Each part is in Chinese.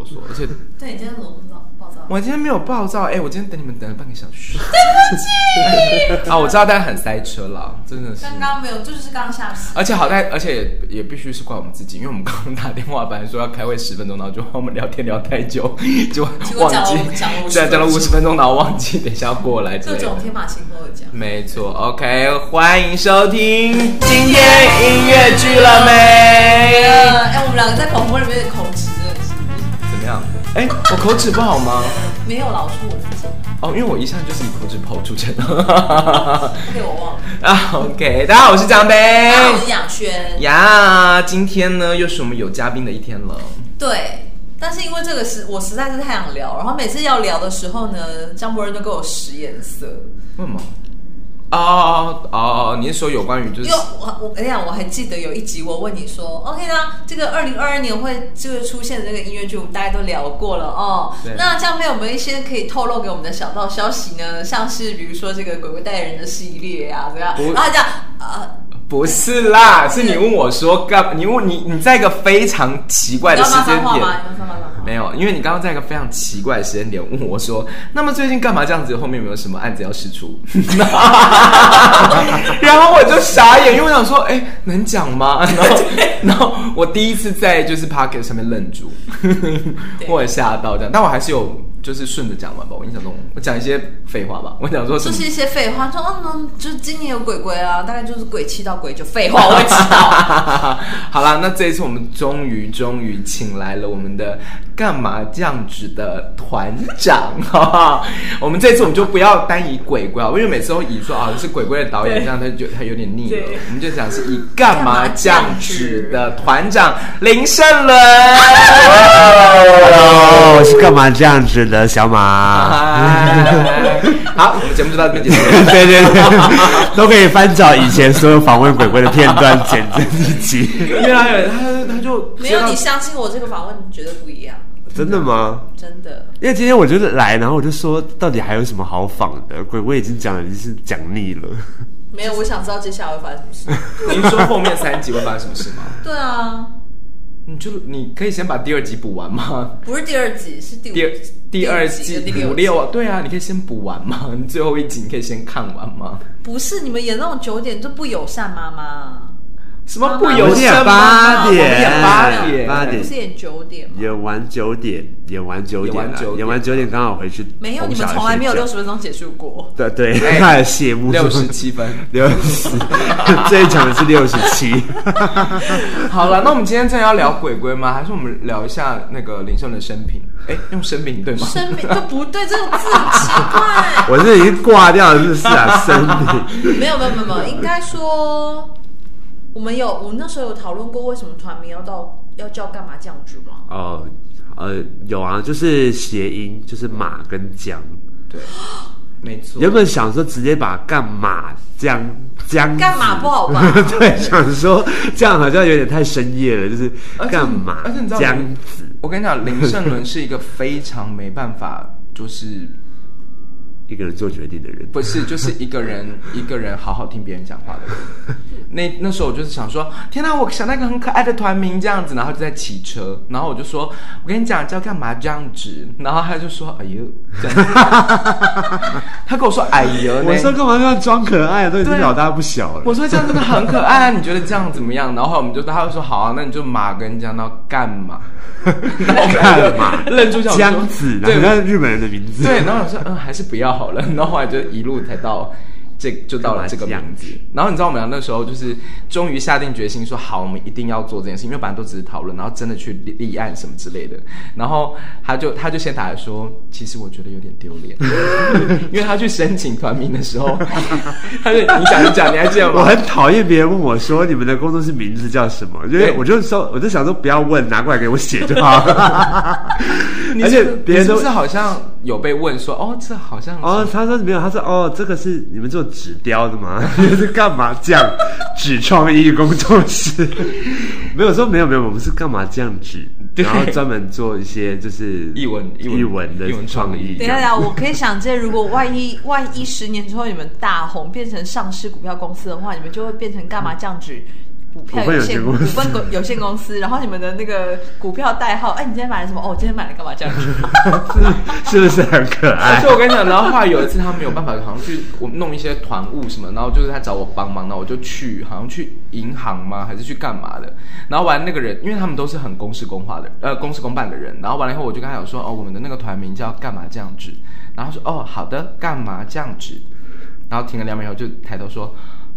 啰嗦，而且对，你今天怎么不知道？我今天没有暴躁，哎，我今天等你们等了半个小时。对不起 啊，我知道大家很塞车了，真的是。刚刚没有，就是刚下车。而且好在，而且也，也必须是怪我们自己，因为我们刚刚打电话本来说要开会十分钟，然后就我们聊天聊太久，就忘记讲了讲了五十分钟，然后忘记等一下要过来。这种天马行空的讲。没错，OK，欢迎收听今天音乐剧了没？哎，我们两个在广播里面口吃的是不是？怎哎，我口齿不好吗？没有，老出我自己。哦，因为我一向就是以口齿不好著称。OK，我忘了。啊，OK，大家好，我是张杯。我是杨轩。呀，今天呢又是我们有嘉宾的一天了。对，但是因为这个是我实在是太想聊，然后每次要聊的时候呢，张博仁都给我使眼色。为什么？哦哦哦！你是说有关于就是？我我哎呀，我还记得有一集我问你说，OK 啦，这个二零二二年会就是出现的这个音乐剧，我们大家都聊过了哦。那这样没有没有一些可以透露给我们的小道消息呢？像是比如说这个鬼鬼代言人的系列啊，这样，不然后这样啊。不是啦，是你问我说干？你问你你在一个非常奇怪的时间点，没有，因为你刚刚在一个非常奇怪的时间点问我说，那么最近干嘛这样子？后面有没有什么案子要释出？然后我就傻眼，因为我想说，哎，能讲吗？然后然后我第一次在就是 Pocket 上面愣住，我也吓到这样，但我还是有。就是顺着讲完吧，我印象中我讲一些废话吧，我讲说这是一些废话，说嗯嗯，就是今年有鬼鬼啊，大概就是鬼气到鬼就废话，我知道。好了，那这一次我们终于终于请来了我们的干嘛这样子的团长，哈哈，我们这次我们就不要单以鬼鬼啊，因为每次都以说啊是鬼鬼的导演，这样他就他有点腻了，我们就讲是以干嘛这样子的团长林胜伦。Hello，我是干嘛这样子的小马，好，我们节目就到这边结束。对对对，都可以翻找以前所有访问鬼鬼的片段，剪这一集。因为他他他就没有你相信我这个访问绝对不一样。真的吗？真的。因为今天我就是来，然后我就说，到底还有什么好访的？鬼鬼已经讲了，已经是讲腻了。没有，我想知道接下来会发生什么事。您说后面三集会发生什么事吗？对啊。你就你可以先把第二集补完吗？不是第二集，是第五第二第二季五六啊？对啊，你可以先补完吗？你最后一集你可以先看完吗？不是，你们演那种九点就不友善妈妈。什么不友善？八点八点八点不是演九点吗？演完九点，演完九点，演完九点刚好回去。没有，你们从来没有六十分钟结束过。对对，他的谢幕六十七分，六十，这一场是六十七。好了，那我们今天真的要聊鬼鬼吗？还是我们聊一下那个林胜的生平？哎，用生平对吗？生平都不对，这个字奇怪。我是已经挂掉了，是不是啊？生平没有没有没有，应该说。我们有，我们那时候有讨论过为什么团名要到要叫干嘛酱汁吗？哦，呃，有啊，就是谐音，就是马跟姜。对，没错。原本想说直接把干嘛姜姜干嘛不好吧？对，想说这样好像有点太深夜了，就是干嘛？而且你知道，姜子。我跟你讲，林胜伦是一个非常没办法，就是。一个人做决定的人，不是，就是一个人 一个人好好听别人讲话的人。那那时候我就是想说，天哪，我想那个很可爱的团名这样子，然后就在骑车，然后我就说，我跟你讲叫干嘛这样子，然后他就说，哎呦，这样 他跟我说，哎呦，我说干嘛这样装可爱，都已经老大不小了。我说这样真的很可爱，你觉得这样怎么样？然后我们就他就说好啊，那你就马跟讲到干嘛？干嘛？愣住，姜子，对，那是日本人的名字。对，然后我说，嗯，还是不要好了。那后来就一路才到。这就到了这个名字，然后你知道我们俩那时候就是终于下定决心说好，我们一定要做这件事，因为本来都只是讨论，然后真的去立立案什么之类的。然后他就他就先打来说，其实我觉得有点丢脸，因 为他去申请团名的时候，他就你想一讲，你还记得吗？我很讨厌别人问我说你们的工作室名字叫什么，因为我就说我就想说不要问，拿过来给我写就好 了。而且别人都是好像有被问说哦，这好像哦，他说没有，他说哦，这个是你们做。纸雕的吗？你是干嘛这样？纸创意工作室 没有说没有没有，我们是干嘛这样纸？然后专门做一些就是译文译文的创意。等一下，我可以想见，如果万一万一十年之后你们大红，变成上市股票公司的话，你们就会变成干嘛这样纸？股票有限股份有限公司，然后你们的那个股票代号，哎，你今天买了什么？哦，我今天买了干嘛这样子？是是不是很可爱？所以我跟你讲，然后后来有一次他没有办法，好像去我弄一些团务什么，然后就是他找我帮忙，然后我就去，好像去银行吗？还是去干嘛的？然后完那个人，因为他们都是很公事公话的，呃，公事公办的人。然后完了以后，我就跟他讲说，哦，我们的那个团名叫干嘛酱子。然后说，哦，好的，干嘛酱子。然后停了两秒以后，就抬头说。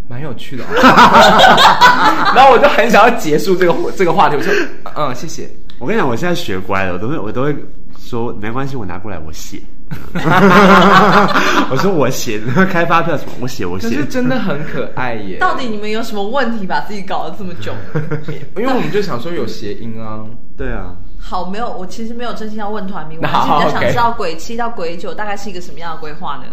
蛮有趣的，然后我就很想要结束这个这个话题。我说，嗯，谢谢。我跟你讲，我现在学乖了，我都会我都会说没关系，我拿过来我写。我说我写，开发票什么，我写我写。可是真的很可爱耶。到底你们有什么问题，把自己搞得这么囧？因为我们就想说有谐音啊。对啊。好，没有，我其实没有真心要问团名，我还是比较想知道鬼七到鬼九大概是一个什么样的规划呢？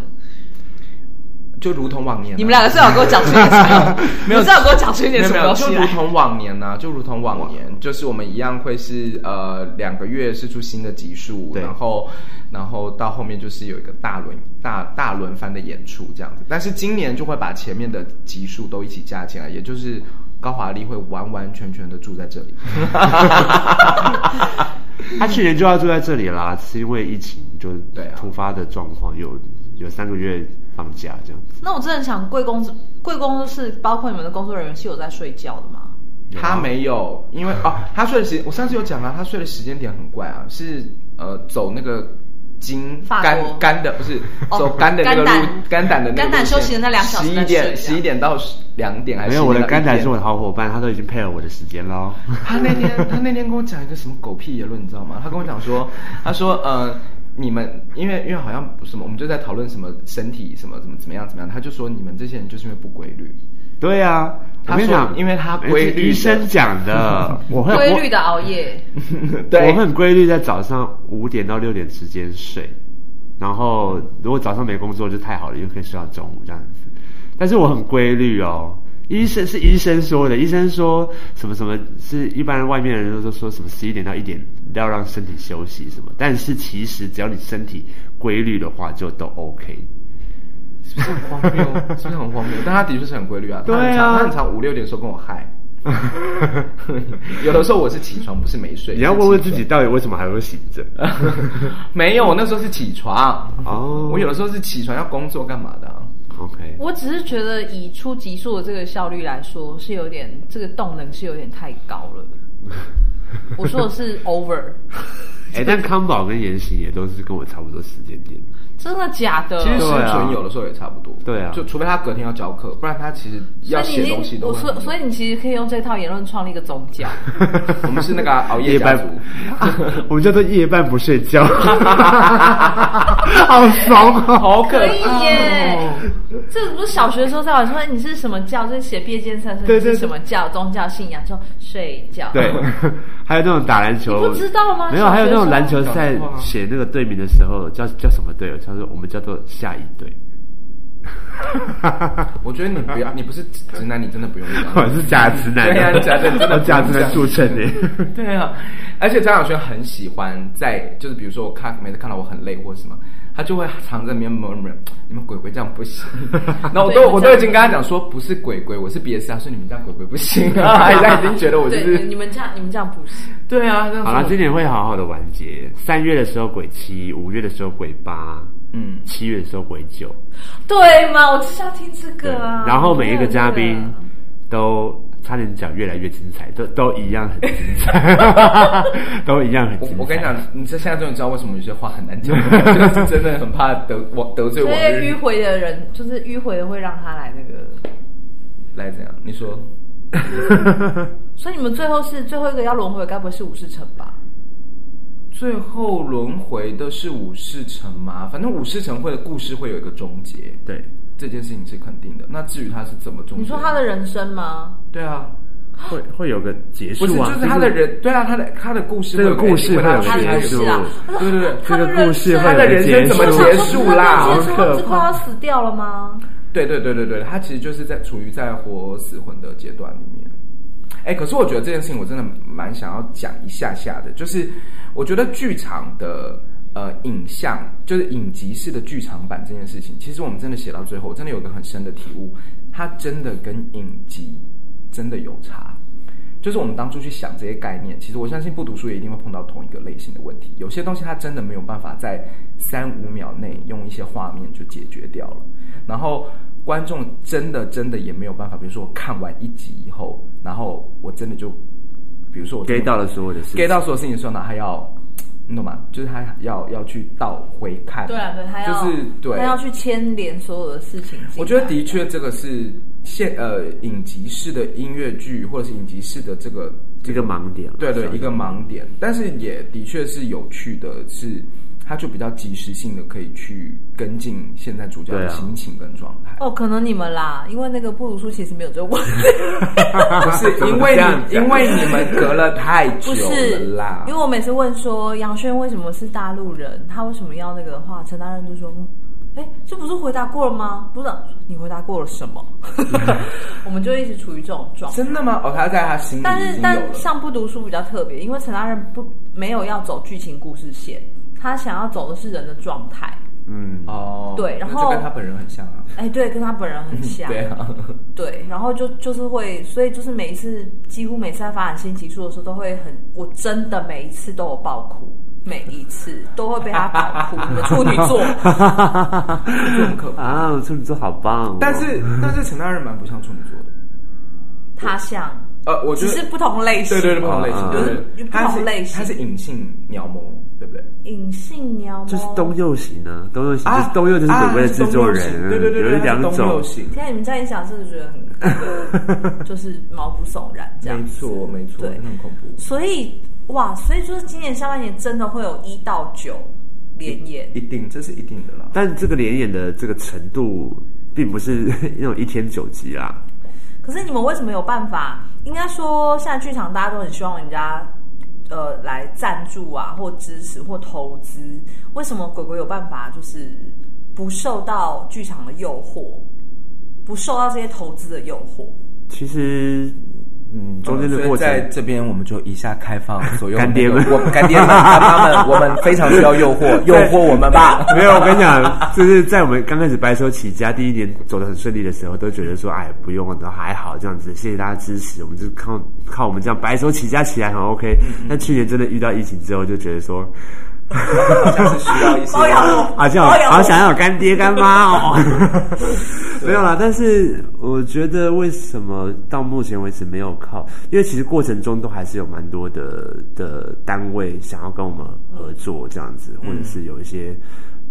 就如同往年，你们两个最好给我讲出一点什么？没有，最好给我讲出一点什么？就如同往年呢，就如同往年，就是我们一样会是呃两个月是出新的集数，然后然后到后面就是有一个大轮大大轮番的演出这样子。但是今年就会把前面的集数都一起加进来，也就是高华丽会完完全全的住在这里。他去年就要住在这里啦，是因为疫情就对突发的状况有有三个月。放假这样子，那我真的想贵公司，贵公司是包括你们的工作人员是有在睡觉的吗？他没有，因为 哦，他睡的时间，我上次有讲啊，他睡的时间点很怪啊，是呃走那个经肝肝的，不是走肝的那个路，肝胆的肝胆休息的那两小时，十一点十一点到两点还是？没有，我的肝胆是我的好伙伴，他都已经配合我的时间喽。他那天他那天跟我讲一个什么狗屁言论，你知道吗？他跟我讲说，他说呃。你们因为因为好像什么，我们就在讨论什么身体什么怎么怎么样怎么样，他就说你们这些人就是因为不规律。对啊，他讲因为他规律，医生讲的，我会规律的熬夜。对，我很规律，在早上五点到六点之间睡，然后如果早上没工作就太好了，又可以睡到中午这样子。但是我很规律哦。医生是医生说的，医生说什么什么是一般外面的人都说说什么十一点到一点要让身体休息什么，但是其实只要你身体规律的话，就都 OK。是不是很荒谬？是不是很荒谬？但他的确是很规律啊。对啊，他很常五六点的时候跟我嗨。有的时候我是起床，不是没睡。你要问问自己，到底为什么还会醒着？没有，我那时候是起床。哦，我有的时候是起床要工作干嘛的啊？OK，我只是觉得以出极速的这个效率来说，是有点这个动能是有点太高了。我说的是 over。哎、欸，但康宝跟言行也都是跟我差不多时间点。真的假的？其实生存有的时候也差不多。对啊，就除非他隔天要教课，不然他其实要写东西都。所以，所以你其实可以用这套言论创立一个宗教。我们是那个熬夜班族，我们叫做夜半不睡觉。好怂，好可以耶！这不是小学的时候在玩说你是什么教？就是写毕业纪念册说你是什么教？宗教信仰说睡觉。对，还有那种打篮球，你不知道吗？没有，还有那种篮球赛写那个队名的时候叫叫什么队？他说我们叫做下一队。我觉得你不要，你不是直男，你真的不用讲。我是假直男，对啊，假的真的假直男著称的。对啊，而且张小轩很喜欢在，就是比如说我看每次看到我很累或者什么，他就会藏在里面 murmur，你们鬼鬼这样不行。那我都我都已经跟他讲说，不是鬼鬼，我是别的事啊，说你们这样鬼鬼不行啊，他已经觉得我就是你们这样，你们这样不行。对啊，好了，今年会好好的完结。三月的时候鬼七，五月的时候鬼八。嗯，七月的时候鬼九，对吗？我就是要听这个啊。然后每一个嘉宾都差点讲越来越精彩，都都一样很精彩，都一样很精彩。我我跟你讲，你这现在终于知道为什么有些话很难讲，就是真的很怕得我得罪我。所以迂回的人，就是迂回的会让他来那个来怎样？你说？所以你们最后是最后一个要轮回，该不会是武士城吧？最后轮回的是武士城吗？反正武士城会的故事会有一个终结，对，这件事情是肯定的。那至于他是怎么终结？你说他的人生吗？对啊，会会有个结束啊，不是，就是他的人，对啊，他的他的故事，这个故事会有结束啊，对对对，这个故事他的人生怎么结束啦？好可怕，快要死掉了吗？对对对对对，他其实就是在处于在活死魂的阶段里面。哎，可是我觉得这件事情我真的蛮想要讲一下下的，就是。我觉得剧场的呃影像，就是影集式的剧场版这件事情，其实我们真的写到最后，真的有个很深的体悟，它真的跟影集真的有差。就是我们当初去想这些概念，其实我相信不读书也一定会碰到同一个类型的问题。有些东西它真的没有办法在三五秒内用一些画面就解决掉了，然后观众真的真的也没有办法。比如说我看完一集以后，然后我真的就，比如说我 get 到了所有的事，get 到所有事情的时候呢，还要。你懂吗？就是他要要去倒回看，对啊，对，他要就是对，他要去牵连所有的事情。我觉得的确这个是现呃影集式的音乐剧，或者是影集式的这个这个盲点，对对，一个盲点。但是也的确是有趣的是。他就比较及时性的可以去跟进现在主角的心情跟状态。哦，可能你们啦，因为那个不读书其实没有这个问题，不是因为你因为你们隔了太久了啦。因为我每次问说杨轩为什么是大陆人，他为什么要那个的话，陈大人就说：“哎，这不是回答过了吗？不是，你回答过了什么？” 我们就一直处于这种状态。真的吗？哦，他在他心里，但是但像不读书比较特别，因为陈大人不没有要走剧情故事线。他想要走的是人的状态，嗯。哦，对，然后就跟他本人很像啊，哎，对，跟他本人很像，对啊，对，然后就就是会，所以就是每一次，几乎每次在发展新集数的时候，都会很，我真的每一次都有爆哭，每一次都会被他爆哭。处女座，很可怕啊，处女座好棒，但是但是陈大人蛮不像处女座的，他像。呃，我觉得只是不同类型，对对对，不同类型，就是不同类型。它是隐性鸟谋，对不对？隐性鸟谋就是东右型呢，东右型就是东右就是鬼鬼的制作人，对对对，有两种。现在你们这样一想，是不是觉得很，就是毛骨悚然这样？没错，没错，对，很恐怖。所以哇，所以就是今年下半年真的会有一到九连演，一定这是一定的啦。但这个连演的这个程度，并不是 那种一天九集啦。可是你们为什么有办法？应该说，现在剧场大家都很希望人家，呃，来赞助啊，或支持，或投资。为什么鬼鬼有办法，就是不受到剧场的诱惑，不受到这些投资的诱惑？其实。嗯，中间的过程，在这边我们就一下开放 所有干爹们，我干爹们、他们，我们非常需要诱惑，诱惑我们吧。没有，我跟你讲，就是在我们刚开始白手起家第一年走得很顺利的时候，都觉得说，哎，不用了，都还好这样子。谢谢大家支持，我们就靠靠我们这样白手起家起来很 OK。但去年真的遇到疫情之后，就觉得说。好像是需要一些，好像好想要有干爹干妈哦。没有啦，但是我觉得为什么到目前为止没有靠？因为其实过程中都还是有蛮多的的单位想要跟我们合作这样子，或者是有一些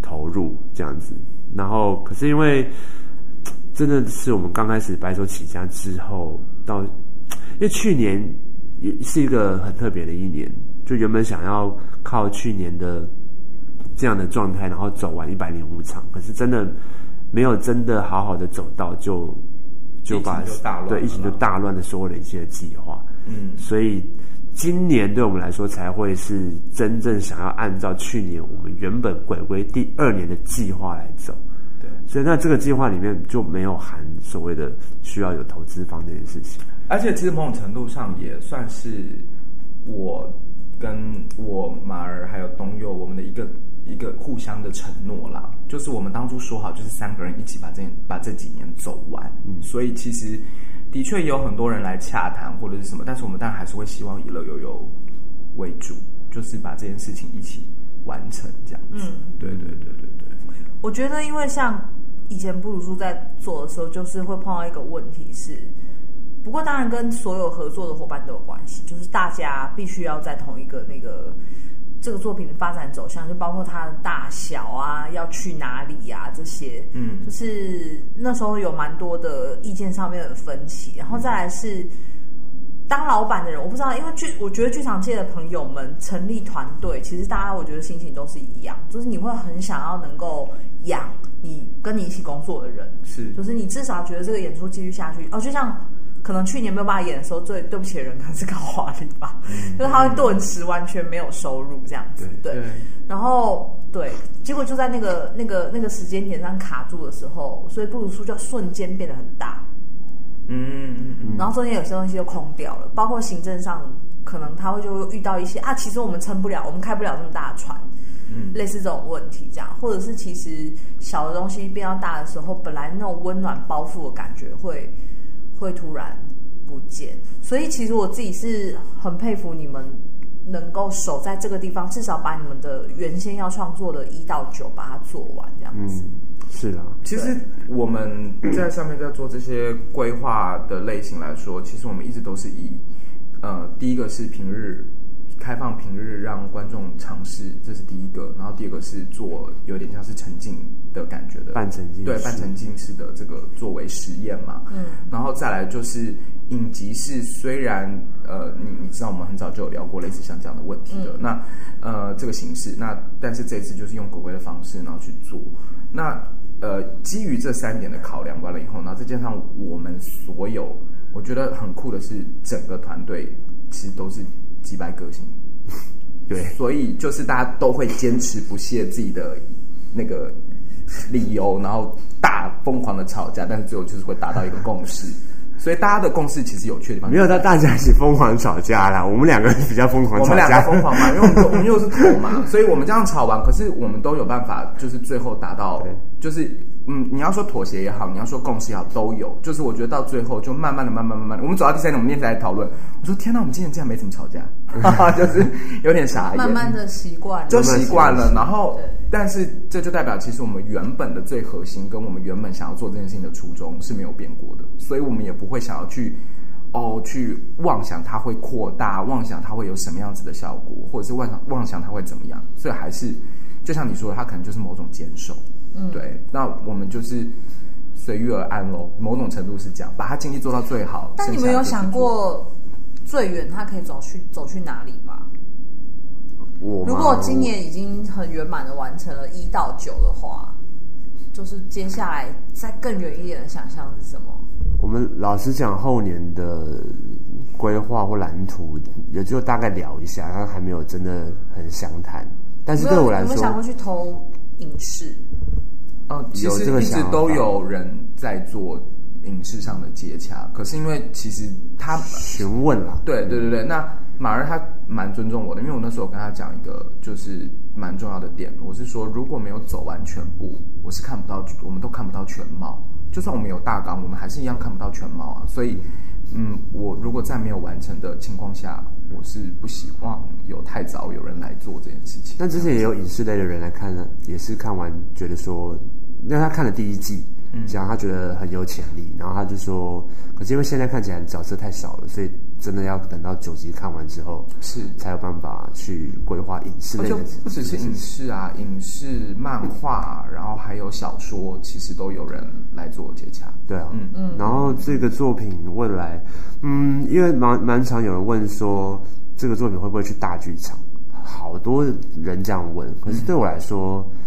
投入这样子。然后可是因为真的是我们刚开始白手起家之后，到因为去年也是一个很特别的一年。就原本想要靠去年的这样的状态，然后走完一百零五场，可是真的没有真的好好的走到，就就把对疫情就大乱的所有的一些计划。嗯，所以今年对我们来说才会是真正想要按照去年我们原本鬼鬼第二年的计划来走。对，所以那这个计划里面就没有含所谓的需要有投资方这件事情。而且其实某种程度上也算是我。跟我马儿还有东佑，我们的一个一个互相的承诺啦，就是我们当初说好，就是三个人一起把这把这几年走完。嗯，所以其实的确也有很多人来洽谈或者是什么，但是我们当然还是会希望以乐悠悠为主，就是把这件事情一起完成这样子。嗯，对对对对对。我觉得，因为像以前布鲁叔在做的时候，就是会碰到一个问题是。不过，当然跟所有合作的伙伴都有关系，就是大家必须要在同一个那个这个作品的发展走向，就包括它的大小啊，要去哪里啊这些，嗯，就是那时候有蛮多的意见上面的分歧，然后再来是当老板的人，我不知道，因为剧，我觉得剧场界的朋友们成立团队，其实大家我觉得心情都是一样，就是你会很想要能够养你跟你一起工作的人，是，就是你至少觉得这个演出继续下去，哦，就像。可能去年没有办法演的时候，最对不起的人可能是高华丽吧，嗯、就是他会顿时完全没有收入这样子，对。对然后对，结果就在那个那个那个时间点上卡住的时候，所以布鲁斯就瞬间变得很大。嗯嗯嗯。然后中间有些东西就空掉了，包括行政上可能他会就遇到一些啊，其实我们撑不了，我们开不了这么大的船，嗯，类似这种问题这样，或者是其实小的东西变到大的时候，本来那种温暖包覆的感觉会。会突然不见。所以其实我自己是很佩服你们能够守在这个地方，至少把你们的原先要创作的一到九把它做完这样子。嗯是啊，其实我们在上面在做这些规划的类型来说，其实我们一直都是以，呃，第一个是平日开放平日让观众尝试，这是第一个，然后第二个是做有点像是沉浸的感觉的。半沉浸，对，半沉浸式的这个作为实验嘛，嗯，然后再来就是影集是虽然呃，你你知道我们很早就有聊过类似像这样的问题的，嗯、那呃这个形式，那但是这次就是用鬼鬼的方式然后去做，那。呃，基于这三点的考量完了以后，然后再加上我们所有，我觉得很酷的是，整个团队其实都是击败个性，对，所以就是大家都会坚持不懈自己的那个理由，然后大疯狂的吵架，但是最后就是会达到一个共识。所以大家的共识其实有趣的地方，没有到大家一起疯狂吵架啦。我们两个比较疯狂吵架，我们两个疯狂嘛，因为我们 我们又是头嘛，所以我们这样吵完，可是我们都有办法，就是最后达到，就是嗯，你要说妥协也好，你要说共识也好，都有。就是我觉得到最后，就慢慢的、慢慢、慢慢，我们走到第三年，我们那天在讨论，我说天哪，我们今年竟然没怎么吵架，就是有点傻眼。慢慢的习惯，就习惯了，然后。但是这就代表，其实我们原本的最核心，跟我们原本想要做这件事情的初衷是没有变过的，所以我们也不会想要去，哦，去妄想它会扩大，妄想它会有什么样子的效果，或者是妄想妄想它会怎么样，所以还是就像你说的，它可能就是某种坚守，嗯，对，那我们就是随遇而安喽，某种程度是这样，把它尽力做到最好。但你们有想过最远他可以走去走去哪里吗？我如果今年已经很圆满的完成了一到九的话，就是接下来再更远一点的想象是什么？我们老实讲，后年的规划或蓝图也就大概聊一下，但还没有真的很详谈。但是对我来说，我想过去投影视。哦，其实一直都有人在做影视上的接洽，可是因为其实他询问了，对对对对，那。马儿他蛮尊重我的，因为我那时候跟他讲一个就是蛮重要的点，我是说如果没有走完全部，我是看不到，我们都看不到全貌。就算我们有大纲，我们还是一样看不到全貌啊。所以，嗯，我如果在没有完成的情况下，我是不希望有太早有人来做这件事情。那之前也有影视类的人来看呢，也是看完觉得说，那他看了第一季。嗯，讲他觉得很有潜力，然后他就说，可是因为现在看起来角色太少了，所以真的要等到九集看完之后，是才有办法去规划影视类的。不只是影视啊，影视、漫画，然后还有小说，其实都有人来做接洽。对啊，嗯嗯。然后这个作品未来，嗯，因为蛮蛮常有人问说，这个作品会不会去大剧场？好多人这样问，可是对我来说。嗯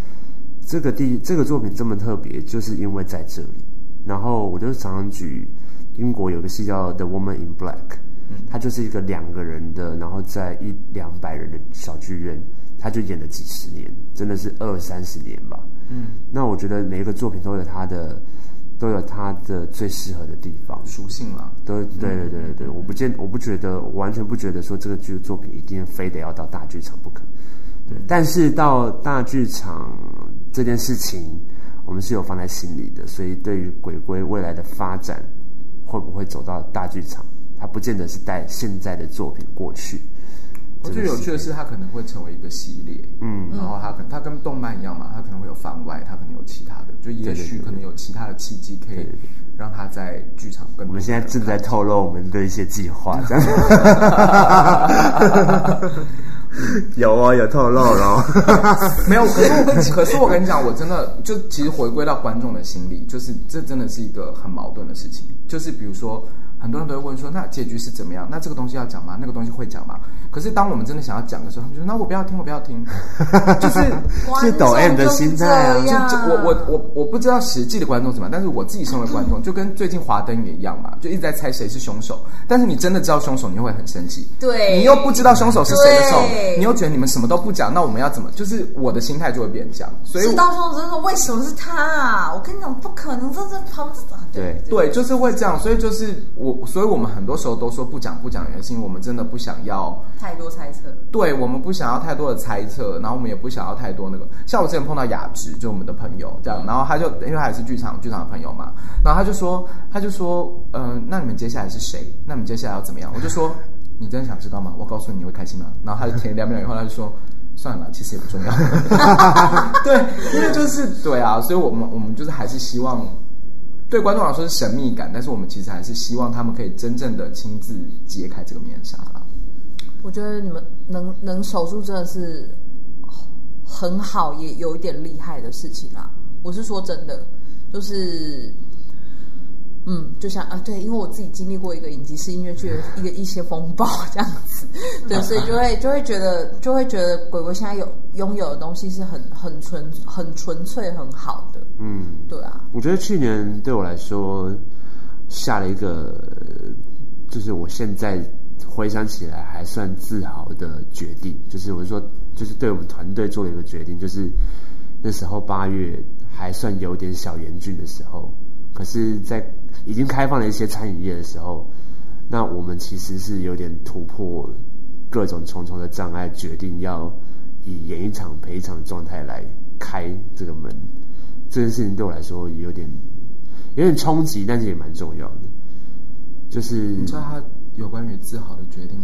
这个第这个作品这么特别，就是因为在这里。然后我就常常举英国有个戏叫《The Woman in Black》，嗯，它就是一个两个人的，然后在一两百人的小剧院，他就演了几十年，真的是二三十年吧。嗯，那我觉得每一个作品都有它的，都有它的最适合的地方，属性了。都对对对对对，我不见我不觉得，我完全不觉得说这个剧作品一定非得要到大剧场不可。对，但是到大剧场。这件事情我们是有放在心里的，所以对于鬼鬼未来的发展会不会走到大剧场，它不见得是带现在的作品过去。我觉得有趣的是，它可能会成为一个系列，嗯，然后它可能它跟动漫一样嘛，它可能会有番外，它可能有其他的，就也许可能有其他的契机可以让它在剧场更。我们现在正在透露我们的一些计划，这样。有啊、哦，有透露咯。没有，可是我跟，可是我跟你讲，我真的就其实回归到观众的心里，就是这真的是一个很矛盾的事情。就是比如说，很多人都会问说，那结局是怎么样？那这个东西要讲吗？那个东西会讲吗？可是当我们真的想要讲的时候，他们就说，那我不要听，我不要听。就是 是抖 M 的心态啊。就就我我我我不知道实际的观众怎么样，但是我自己身为观众，就跟最近华灯也一样嘛，就一直在猜谁是凶手。但是你真的知道凶手，你会很生气。对，你又不知道凶手是谁的时候。你又觉得你们什么都不讲，那我们要怎么？就是我的心态就会变这样。所以知道凶手真的为什么是他啊？我跟你讲，不可能，这这他们对对，就是会这样。所以就是我我，所以我们很多时候都说不讲不讲，原因是因为我们真的不想要太多猜测。对，我们不想要太多的猜测，然后我们也不想要太多那个。像我之前碰到雅芝，就我们的朋友这样，然后他就因为他也是剧场剧场的朋友嘛，然后他就说他就说，嗯、呃，那你们接下来是谁？那你们接下来要怎么样？我就说，你真的想知道吗？我告诉你，你会开心吗？然后他就停两秒以后，他就说。算了，其实也不重要。对，因为就是对啊，所以我们我们就是还是希望对观众来说是神秘感，但是我们其实还是希望他们可以真正的亲自揭开这个面纱啦。我觉得你们能能守住真的是很好，也有一点厉害的事情啊。我是说真的，就是。嗯，就像啊，对，因为我自己经历过一个影集式音乐剧的一个一些风暴这样子，对，所以就会就会觉得就会觉得鬼鬼现在有拥有的东西是很很纯很纯粹很好的，嗯，对啊，我觉得去年对我来说下了一个，就是我现在回想起来还算自豪的决定，就是我说就是对我们团队做了一个决定，就是那时候八月还算有点小严峻的时候，可是，在已经开放了一些餐饮业的时候，那我们其实是有点突破各种重重的障碍，决定要以演一场赔一场的状态来开这个门。这件事情对我来说有点有点冲击，但是也蛮重要的。就是有关于自豪的决定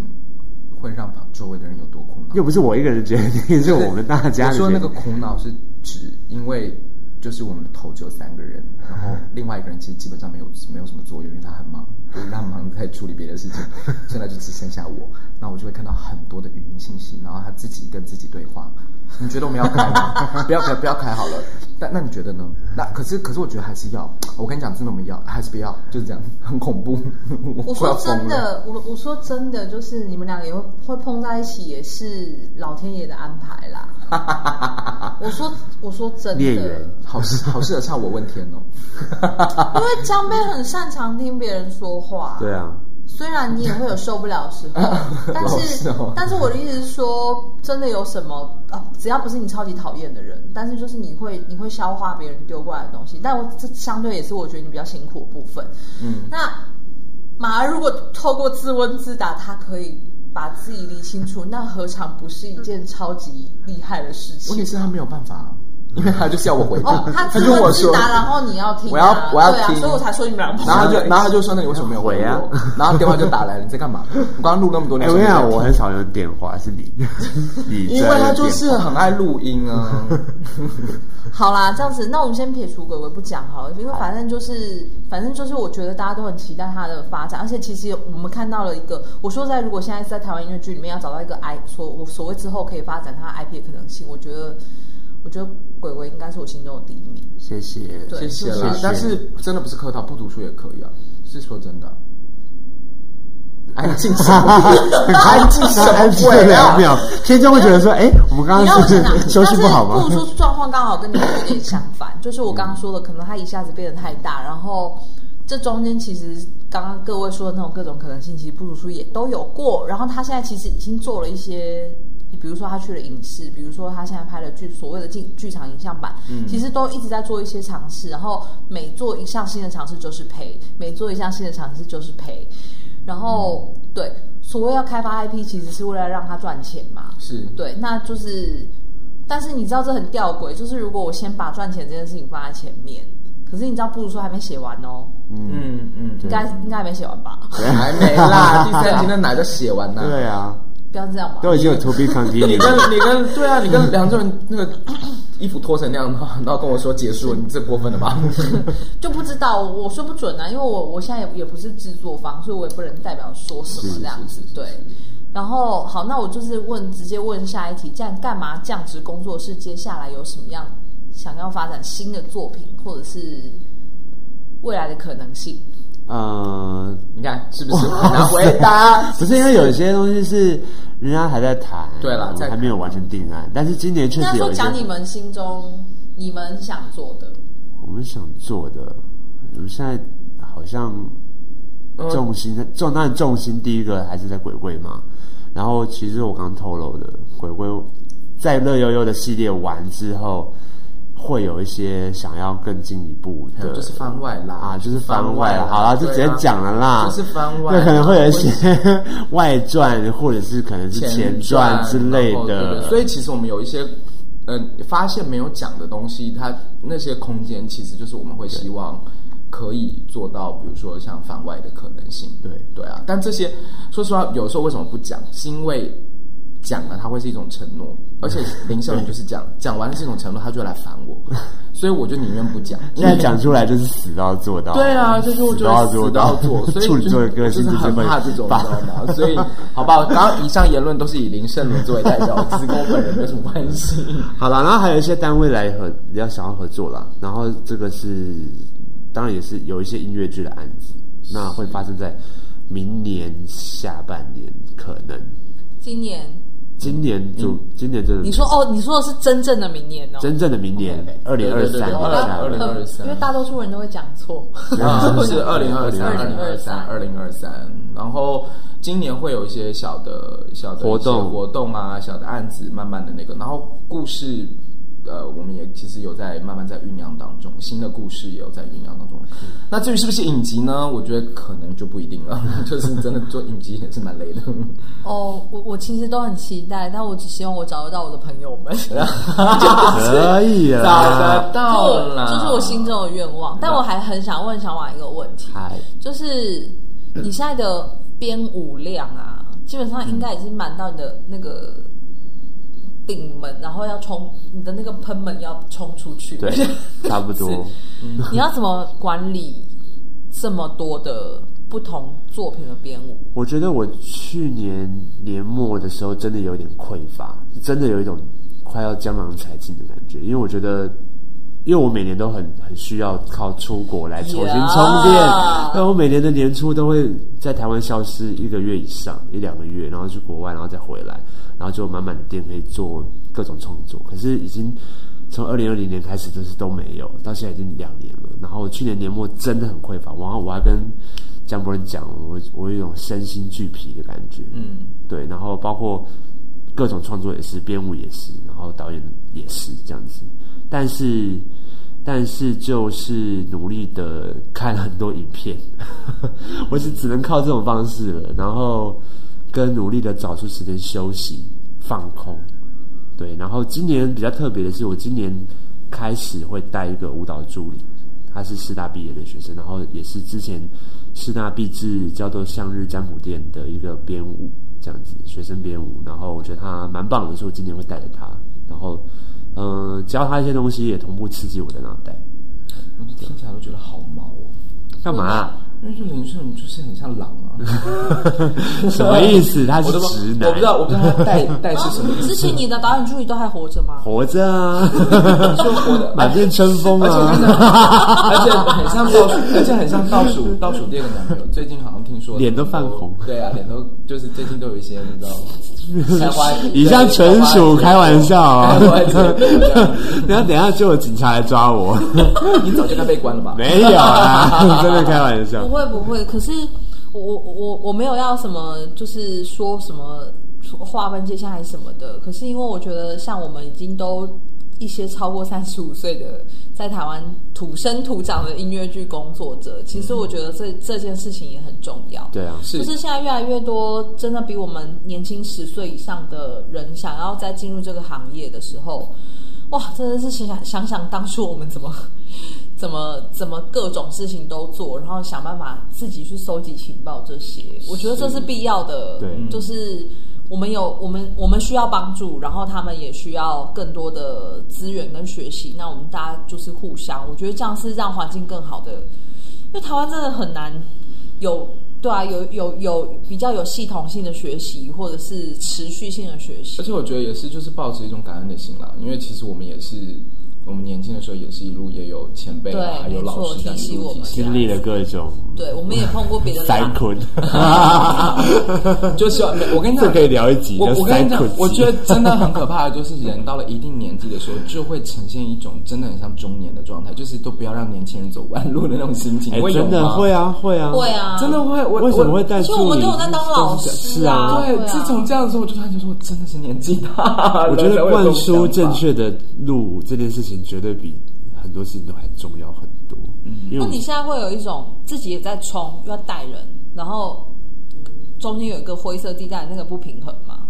会让周围的人有多苦恼？又不是我一个人决定，是我们大家。你说那个苦恼是指因为？就是我们的头只有三个人，然后另外一个人其实基本上没有没有什么作用，因为他很忙，就是他忙在处理别的事情，现在就只剩下我，那我就会看到很多的语音信息，然后他自己跟自己对话。你觉得我们要开吗？不要不要不要开好了。但那你觉得呢？那可是可是我觉得还是要。我跟你讲，真的我们要还是不要？就是这样，很恐怖。我说真的，我我说真的，就是你们两个也会会碰在一起，也是老天爷的安排啦。我说我说真的，好适好适合唱我问天哦。因为江贝很擅长听别人说话。对啊。虽然你也会有受不了的时候，但是 但是我的意思是说，真的有什么啊？只要不是你超级讨厌的人，但是就是你会你会消化别人丢过来的东西。但我这相对也是我觉得你比较辛苦的部分。嗯，那马儿如果透过自问自答，他可以把自己理清楚，那何尝不是一件超级厉害的事情？问题是他没有办法。因 为他就是要我回答，哦、他自问自答，然后你要听、啊，我要我要听、啊，所以我才说你们俩。然后他就然后他就说：“那你为什么没有回啊？”然后电话就打来了，你在干嘛？我刚刚录那么多年，哎、欸，我很少用电话，是你，你因为他就是很爱录音啊。好啦，这样子，那我们先撇除鬼鬼不讲好了，因为反正就是反正就是，我觉得大家都很期待他的发展，而且其实我们看到了一个，我说在如果现在在台湾音乐剧里面要找到一个 I 所我所谓之后可以发展他 IP 的可能性，我觉得。我觉得鬼鬼应该是我心中的第一名。谢谢，对谢谢啦。谢谢，但是真的不是客套，不读书也可以啊，是说真的。安静 什么？安静什么？没有没有，听众会觉得说，哎，我们刚刚是休息不好吗？不读书状况刚好跟你有点相反，就是我刚刚说的，可能他一下子变得太大，然后这中间其实刚刚各位说的那种各种可能性，其实不读书也都有过，然后他现在其实已经做了一些。你比如说他去了影视，比如说他现在拍了剧，所谓的剧剧场影像版，嗯，其实都一直在做一些尝试，然后每做一项新的尝试就是赔，每做一项新的尝试就是赔，然后、嗯、对，所谓要开发 IP，其实是为了让他赚钱嘛，是。对，那就是，但是你知道这很吊诡，就是如果我先把赚钱这件事情放在前面，可是你知道，不如说还没写完哦，嗯嗯，嗯应该应该还没写完吧？还没啦，第三集的奶都写完了，对啊。不要这样嘛！都已经有 to be continued。你跟你跟对啊，你跟梁仲文那个衣服脱成那样的话，然后跟我说结束，你这过分了吧？就不知道，我说不准啊，因为我我现在也也不是制作方，所以我也不能代表说什么这样子。对，然后好，那我就是问，直接问下一题，这样干嘛？降职工作室接下来有什么样想要发展新的作品，或者是未来的可能性？呃，你看是不是？拿回答 不是因为有些东西是人家还在谈，对了，还没有完成定案。但是今年确实有讲你们心中你们想做的，我们想做的，我们现在好像重心重，当然重心第一个还是在鬼鬼嘛。然后其实我刚透露的，鬼鬼在乐悠悠的系列完之后，会有一些想要更进一步的，就是番外啦啊，就是番外啦。好了，就直接讲了啦，就是番外，那可能会有一些 外传，或者是可能是前传之类的。所以其实我们有一些。呃，发现没有讲的东西，它那些空间其实就是我们会希望可以做到，比如说像番外的可能性。对对啊，但这些说实话，有时候为什么不讲？是因为讲了他会是一种承诺，而且林胜龙就是讲讲完是一种承诺，他就来烦我，所以我就宁愿不讲。现在讲出来就是死都要做到。对啊，就是我觉得死都要做，所以处女座的个性就是很怕这种，你知道吗？所以好吧，刚刚以上言论都是以林胜伦作为代表，只跟我本人没什么关系。好了，然后还有一些单位来合，比较想要合作了。然后这个是，当然也是有一些音乐剧的案子，那会发生在明年下半年，可能今年。今年就、嗯、今年真的，你说哦，你说的是真正的明年哦，真正的明年，二零二三，二零二三，因为大多数人都会讲错，啊，是二零二三，二零二三，二零二三，然后今年会有一些小的小的活动活动啊，小的案子，慢慢的那个，然后故事。呃，我们也其实有在慢慢在酝酿当中，新的故事也有在酝酿当中。那至于是不是影集呢？我觉得可能就不一定了，就是真的做影集也是蛮累的。哦，我我其实都很期待，但我只希望我找得到我的朋友们，可以啊，找得到了，这是我心中的愿望。但我还很想问小马一个问题，就是你现在的编舞量啊，基本上应该已经满到你的那个。顶门，然后要冲你的那个喷门要冲出去，对，差不多。你要怎么管理这么多的不同作品的编舞？我觉得我去年年末的时候真的有点匮乏，真的有一种快要江郎才尽的感觉，因为我觉得。因为我每年都很很需要靠出国来重新充电，那 Yeah. 我每年的年初都会在台湾消失一个月以上，一两个月，然后去国外，然后再回来，然后就满满的电可以做各种创作。可是已经从二零二零年开始，就是都没有，到现在已经两年了。然后去年年末真的很匮乏，然后我还跟江博仁讲，我我有一种身心俱疲的感觉。嗯，对，然后包括各种创作也是，编舞也是，然后导演也是这样子。但是，但是就是努力的看很多影片，我是只能靠这种方式了。然后，跟努力的找出时间休息、放空。对，然后今年比较特别的是，我今年开始会带一个舞蹈助理，他是师大毕业的学生，然后也是之前师大毕制叫做向日占卜店的一个编舞，这样子学生编舞。然后我觉得他蛮棒的，所以我今年会带着他，然后。嗯，教他一些东西，也同步刺激我的脑袋。我听起来都觉得好毛哦。干嘛啊？因为这林胜就是很像狼啊。什么意思？他是直男？我不知道，我不知道他带带是什么意思。之前你的导演助理都还活着吗？活着啊，就活的满面春风啊，而且很像倒数，而且很像倒数倒数第二个男朋友。最近好像听说脸都泛红。对啊，脸都就是最近都有一些，你知道吗？以上纯属开玩笑啊！等下等下就有警察来抓我。你早就该被关了吧？没有啊，真的开玩笑。不会不会，可是我我我没有要什么，就是说什么划分界限还是什么的。可是因为我觉得，像我们已经都。一些超过三十五岁的在台湾土生土长的音乐剧工作者，其实我觉得这这件事情也很重要。对啊，是。就是现在越来越多真的比我们年轻十岁以上的人，想要再进入这个行业的时候，哇，真的是想想想当初我们怎么 怎么怎么各种事情都做，然后想办法自己去收集情报这些，我觉得这是必要的。对，就是。我们有我们我们需要帮助，然后他们也需要更多的资源跟学习。那我们大家就是互相，我觉得这样是让环境更好的。因为台湾真的很难有对啊，有有有比较有系统性的学习，或者是持续性的学习。而且我觉得也是，就是抱持一种感恩的心啦。因为其实我们也是。我们年轻的时候也是一路也有前辈，啊，还有老师在提醒我们，经历了各种。对，我们也碰过别的 三坤，就是我跟你讲，这可以聊一集。我我跟你讲，我觉得真的很可怕的，就是人到了一定年纪的时候，就会呈现一种真的很像中年的状态，就是都不要让年轻人走弯路的那种心情。会真的会啊，会啊，会啊，真的会。我为什么会带助理？其实我们都有在当老师，是啊。对，自从这样的时候，我就发现说，真的是年纪大。我觉得灌输正确的路这件事情。情绝对比很多事情都还重要很多。嗯，因为那你现在会有一种自己也在冲，又要带人，然后中间有一个灰色地带，那个不平衡吗？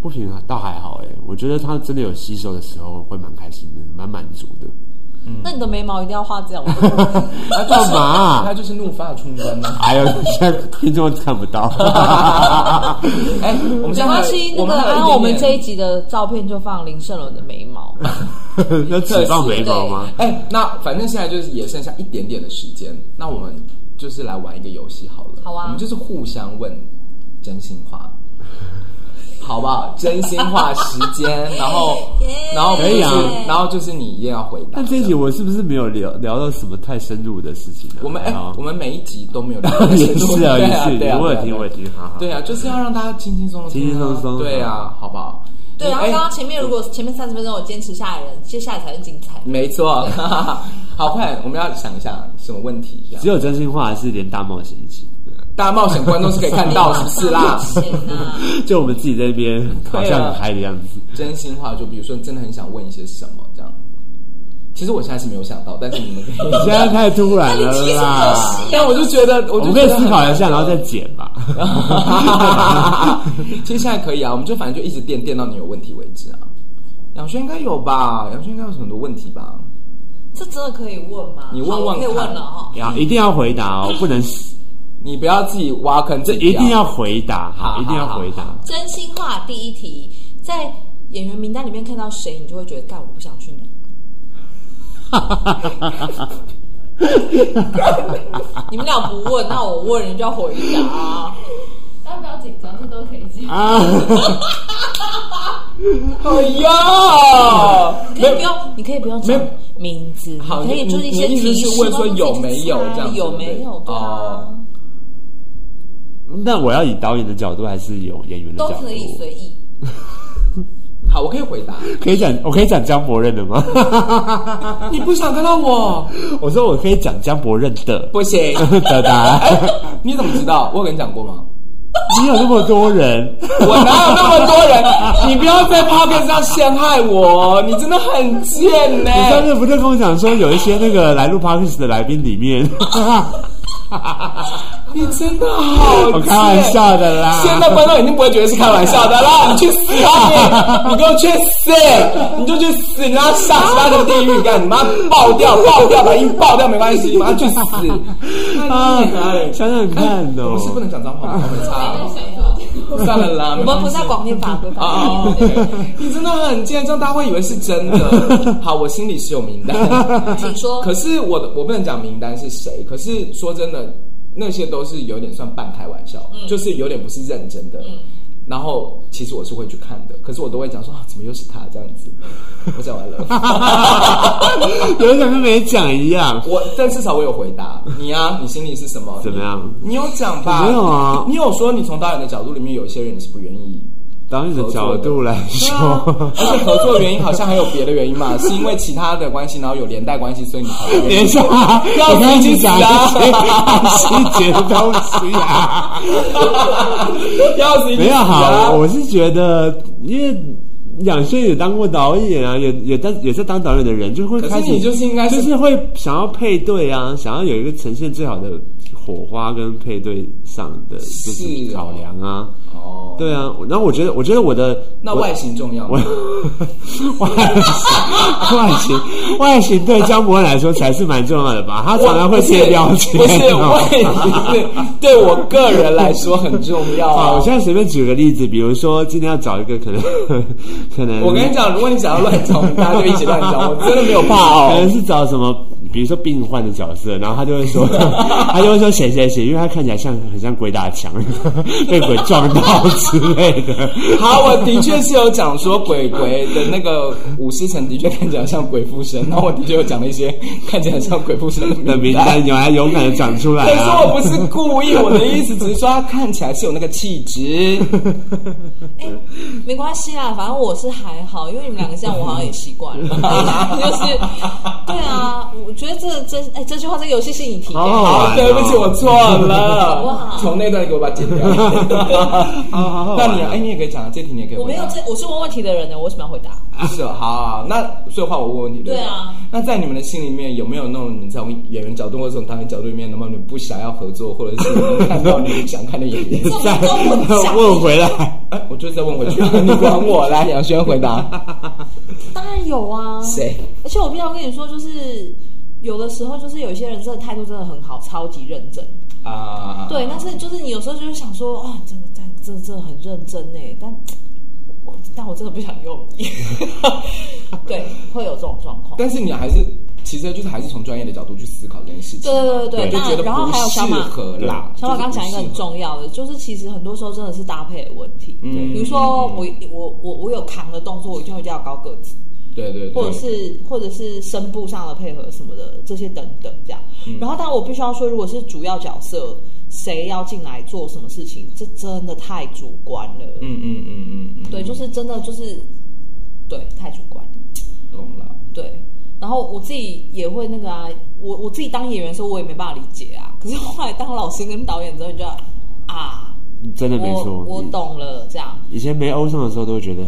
不平衡倒还好哎，我觉得他真的有吸收的时候，会蛮开心的，蛮满足的。嗯，那你的眉毛一定要画这样吗？他干嘛？他就是怒发冲冠吗？哎呦，现在听众看不到。哎，我们没关系，那个然后我们这一集的照片就放林胜伦的眉毛。那只放眉毛吗？哎，那反正现在就是也剩下一点点的时间，那我们就是来玩一个游戏好了。好啊，我们就是互相问真心话。好不好？真心话时间，然后，然后可以啊，然后就是你一定要回答。但这一集我是不是没有聊聊到什么太深入的事情呢？我们哎，我们每一集都没有聊。也是啊，也是，我也听，我也听，好好。对啊，就是要让大家轻轻松松，轻轻松松。对啊，好不好？对，然后刚刚前面如果前面三十分钟我坚持下来的人，接下来才是精彩。没错，好快，我们要想一下什么问题？只有真心话，还是连大冒险一起？大冒险观众是可以看到，是不是啦？就我们自己在那边好像很嗨的样子。真心话，就比如说，你真的很想问一些什么这样。其实我现在是没有想到，但是你们可以。你 现在太突然了啦！但我就觉得，我们可以思考一下，然后再剪吧。其实现在可以啊，我们就反正就一直垫垫到你有问题为止啊。杨轩应该有吧？杨轩应该有很多问题吧？这真的可以问吗？你问问可以问了哈。要一定要回答哦，不能。你不要自己挖坑，这一定要回答，好，一定要回答。真心话第一题，在演员名单里面看到谁，你就会觉得，干，我不想去你。你们俩不问，那我问，你就要回答。大家不要紧张，这都可以讲。啊！哎呀，你可以不用，你可以不用讲名字，好，可以就是一些提示，问说有没有这样，有没有啊？那我要以导演的角度，还是有演员的角度？都可以随意。好，我可以回答。可以讲，我可以讲江伯任的吗？你不想看到我？我说我可以讲江伯任的，不行 的答案。你怎么知道？我有跟你讲过吗？你有那么多人，我哪有那么多人？你不要在 podcast 上陷害我，你真的很贱呢。你上次不是跟我讲说，有一些那个来录 podcast 的来宾里面。你真的好，我开玩笑的啦！现在观众已经不会觉得是开玩笑的啦！你去死啊你！你给我去死！你就去死！你让他下其他的地狱干？你妈爆掉爆掉，把音爆掉没关系，你妈去死！啊！想想看哦，不是不能讲脏话吗？没差，算了啦，我们不在广电法规范。啊！你真的很贱，这样大家会以为是真的。好，我心里是有名单，请说。可是我我不能讲名单是谁。可是说真的。那些都是有点算半开玩笑，嗯、就是有点不是认真的。嗯、然后其实我是会去看的，可是我都会讲说啊，怎么又是他这样子？我讲完了，有讲跟没讲一样。我但至少我有回答你啊，你心里是什么？怎么样？你有讲吧？没有啊？你有说你从导演的角度里面有一些人你是不愿意？导演的角度来说，而且合作原因好像还有别的原因嘛？是因为其他的关系，然后有连带关系，所以你才连上要自己讲细节的东西啊！要自己没有好，我是觉得，因为杨轩也当过导演啊，也也当也是当导演的人，就会开始就是应该就是会想要配对啊，想要有一个呈现最好的火花跟配对上的就是考量啊。哦，对啊，然后我觉得，我觉得我的那外形重要吗？外形，外形，外形对江博恩来说才是蛮重要的吧？他常常会贴标签，不是外形，对我个人来说很重要。啊，我现在随便举个例子，比如说今天要找一个可能，可能我跟你讲，如果你想要乱找，大家就一起乱找，我真的没有怕哦。可能是找什么，比如说病患的角色，然后他就会说，他就会说谁谁谁，因为他看起来像很像鬼打墙，被鬼撞到。之类的，好，我的确是有讲说鬼鬼的那个武师城的确看起来像鬼附身，然后我的确有讲了一些 看起来像鬼附身的名单，你还勇敢的讲出来，可是我不是故意，我的意思只是说他看起来是有那个气质。哎，没关系啊，反正我是还好，因为你们两个这样，我好像也习惯了。就是对啊，我觉得这这哎，这句话这个游戏是你提的。好，对不起，我错了。哇，从那段给我把它剪掉。好好好，那你哎，你也可以讲这题，你也可以。我没有这，我是问问题的人呢，我为什么要回答？是好，那所以话我问问题。对啊。那在你们的心里面有没有那种你从演员角度或者从导演角度里面，那么你们不想要合作，或者是看到你想看的演员？再问回来，哎，我就再问回去。你管我来，杨轩回答。当然有啊。谁？而且我必须要跟你说，就是有的时候，就是有一些人真的态度真的很好，超级认真啊。对，但是就是你有时候就是想说，啊，真的，真的，真的很认真呢，但我。但我真的不想用你，对，会有这种状况。但是你还是，其实就是还是从专业的角度去思考这件事情。对对对对，那然后还有小马啦，小马刚讲一个很重要的，就是其实很多时候真的是搭配的问题。嗯，比如说我我我我有扛的动作，我一定会叫高个子。对对，或者是或者是声部上的配合什么的，这些等等这样。然后当然我必须要说，如果是主要角色。谁要进来做什么事情？这真的太主观了。嗯嗯嗯嗯，对，就是真的就是，对，太主观。懂了。对，然后我自己也会那个啊，我我自己当演员的时候，我也没办法理解啊。可是后来当老师跟导演之后，你就啊，真的没错，我懂了。这样，以前没欧上的时候，都会觉得。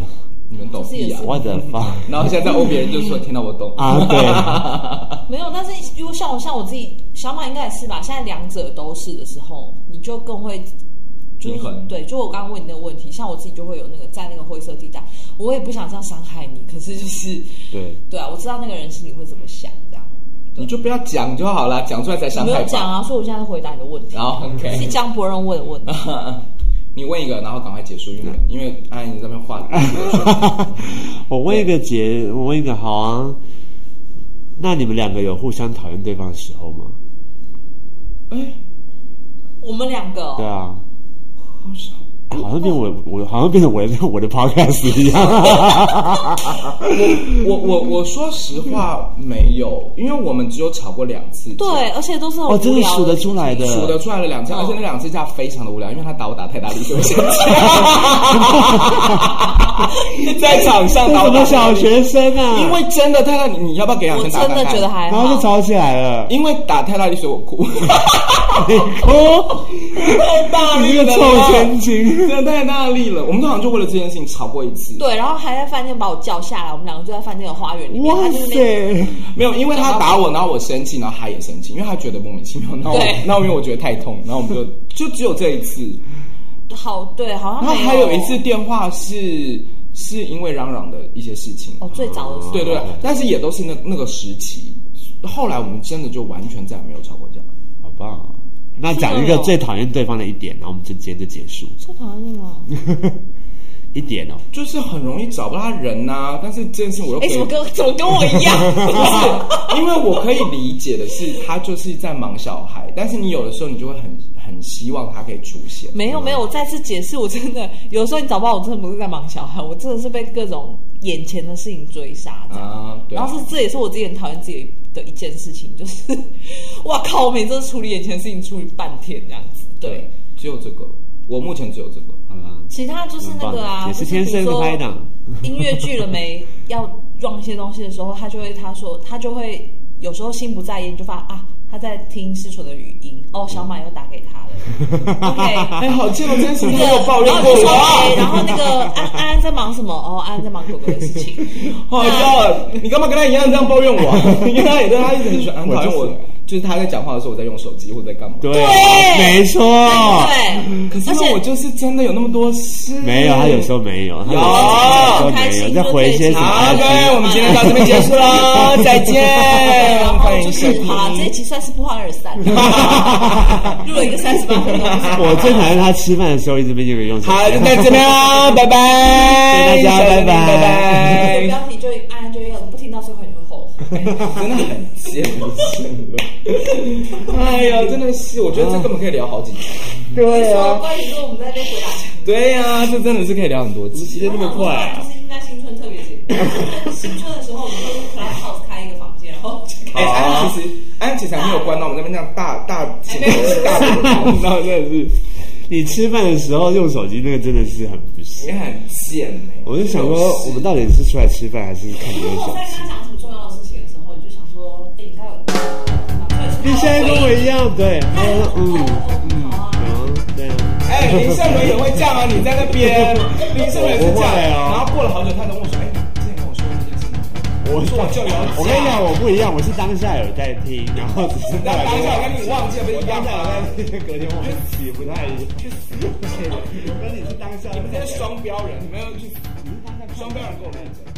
你们懂呀？我的妈！然后现在在欧别人就说听到我懂啊，对，没有。但是如果像我像我自己，小马应该也是吧？现在两者都是的时候，你就更会就是。对，就我刚刚问你那个问题，像我自己就会有那个在那个灰色地带，我也不想这样伤害你，可是就是对对啊，我知道那个人心里会怎么想，这样你就不要讲就好了，讲出来才伤害。没有讲啊，所以我现在回答你的问题。然后 OK，是江博人问的问题。你问一个，然后赶快结束，因为因为安安你在那边画。我问一个结，我问一个好啊。那你们两个有互相讨厌对方的时候吗？哎，我们两个。对啊。好像。好像变我我好像变成我的我的 podcast 一样。我我我我说实话没有，因为我们只有吵过两次。对，而且都是哦，真的数得出来的，数得出来了两次，而且那两次架非常的无聊，因为他打我打太大力，所以生气。在场上打我的小学生啊，因为真的太大，你要不要给两拳打他？真的觉得还好，然后就吵起来了，因为打太大力，所以我哭。你哭？太 大力了，臭千金。真的太大力了，我们好像就为了这件事情吵过一次。对，然后还在饭店把我叫下来，我们两个就在饭店的花园里面。哇塞！没有，因为他打我，然后我生气，然后他也生气，因为他觉得莫名其妙。然后，那因为我觉得太痛，然后我们就 就只有这一次。好，对，好像。然后还有一次电话是是因为嚷嚷的一些事情。哦，最早的时候。对对，但是也都是那那个时期。后来我们真的就完全再也没有吵过架。好棒。那讲一个最讨厌对方的一点，然后我们就直接就结束。最讨厌什么？一点哦，就是很容易找不到他人呐、啊。但是这件事我又怎么跟怎么跟我一样？不是，因为我可以理解的是，他就是在忙小孩。但是你有的时候，你就会很很希望他可以出现。没有没有，我再次解释，我真的有时候你找不到我，真的不是在忙小孩，我真的是被各种眼前的事情追杀这样。啊，对。然后是这也是我自己很讨厌自己的一件事情，就是 哇靠，我每次处理眼前的事情处理半天这样子。对，对只有这个。我目前只有这个，好吧。其他就是那个啊，天生的拍档。音乐剧了没？要装一些东西的时候，他就会他说他就会有时候心不在焉，就发啊他在听失楚的语音。哦，小马又打给他了。OK，哎，好气哦，真是没有抱怨过我。然后那个安安安在忙什么？哦，安安在忙狗狗的事情。好笑，你干嘛跟他一样这样抱怨我？因为他也对他一直很喜欢，很讨厌我。就是他在讲话的时候，我在用手机或者在干嘛？对，没错。对，可是我就是真的有那么多事。没有，他有时候没有。他有时候，开心。在回一些什么？好，各位，我们今天到这边结束喽，再见。欢迎收听。好，这一集算是不欢而散。录了一个三十八分钟。我最讨厌他吃饭的时候一直被这个用手机。好，就在这边喽，拜拜，大家拜拜，拜拜。标题就按就用，不听到最后你会后悔。真的很贱，了。哎呀，真的是，我觉得这根本可以聊好几集。对啊，关于说我们在那边回答。对呀，这真的是可以聊很多集，时间那么快。就是应该新春特别节，新春的时候我们就 Clubhouse 开一个房间，然后哎，安其实安其实还没有关到，我们那边这样大大请大的，然后真的是，你吃饭的时候用手机，那个真的是很不行，也很贱哎。我就想说，我们到底是出来吃饭，还是看别人小吃？你现在跟我一样，对，嗯嗯嗯，对啊。哎，林胜伟也会这样啊？你在那边，林胜伟是这样，然后过了好久，他跟我说，哎，之前跟我说的那件事情，我说我就有，我跟你讲，我不一样，我是当下有在听，然后只是当下我跟你忘记了，不是一样吗？隔天忘记，不太一样。跟你是当下，你们这些双标人，你们要去，你是当下双标人跟我认真。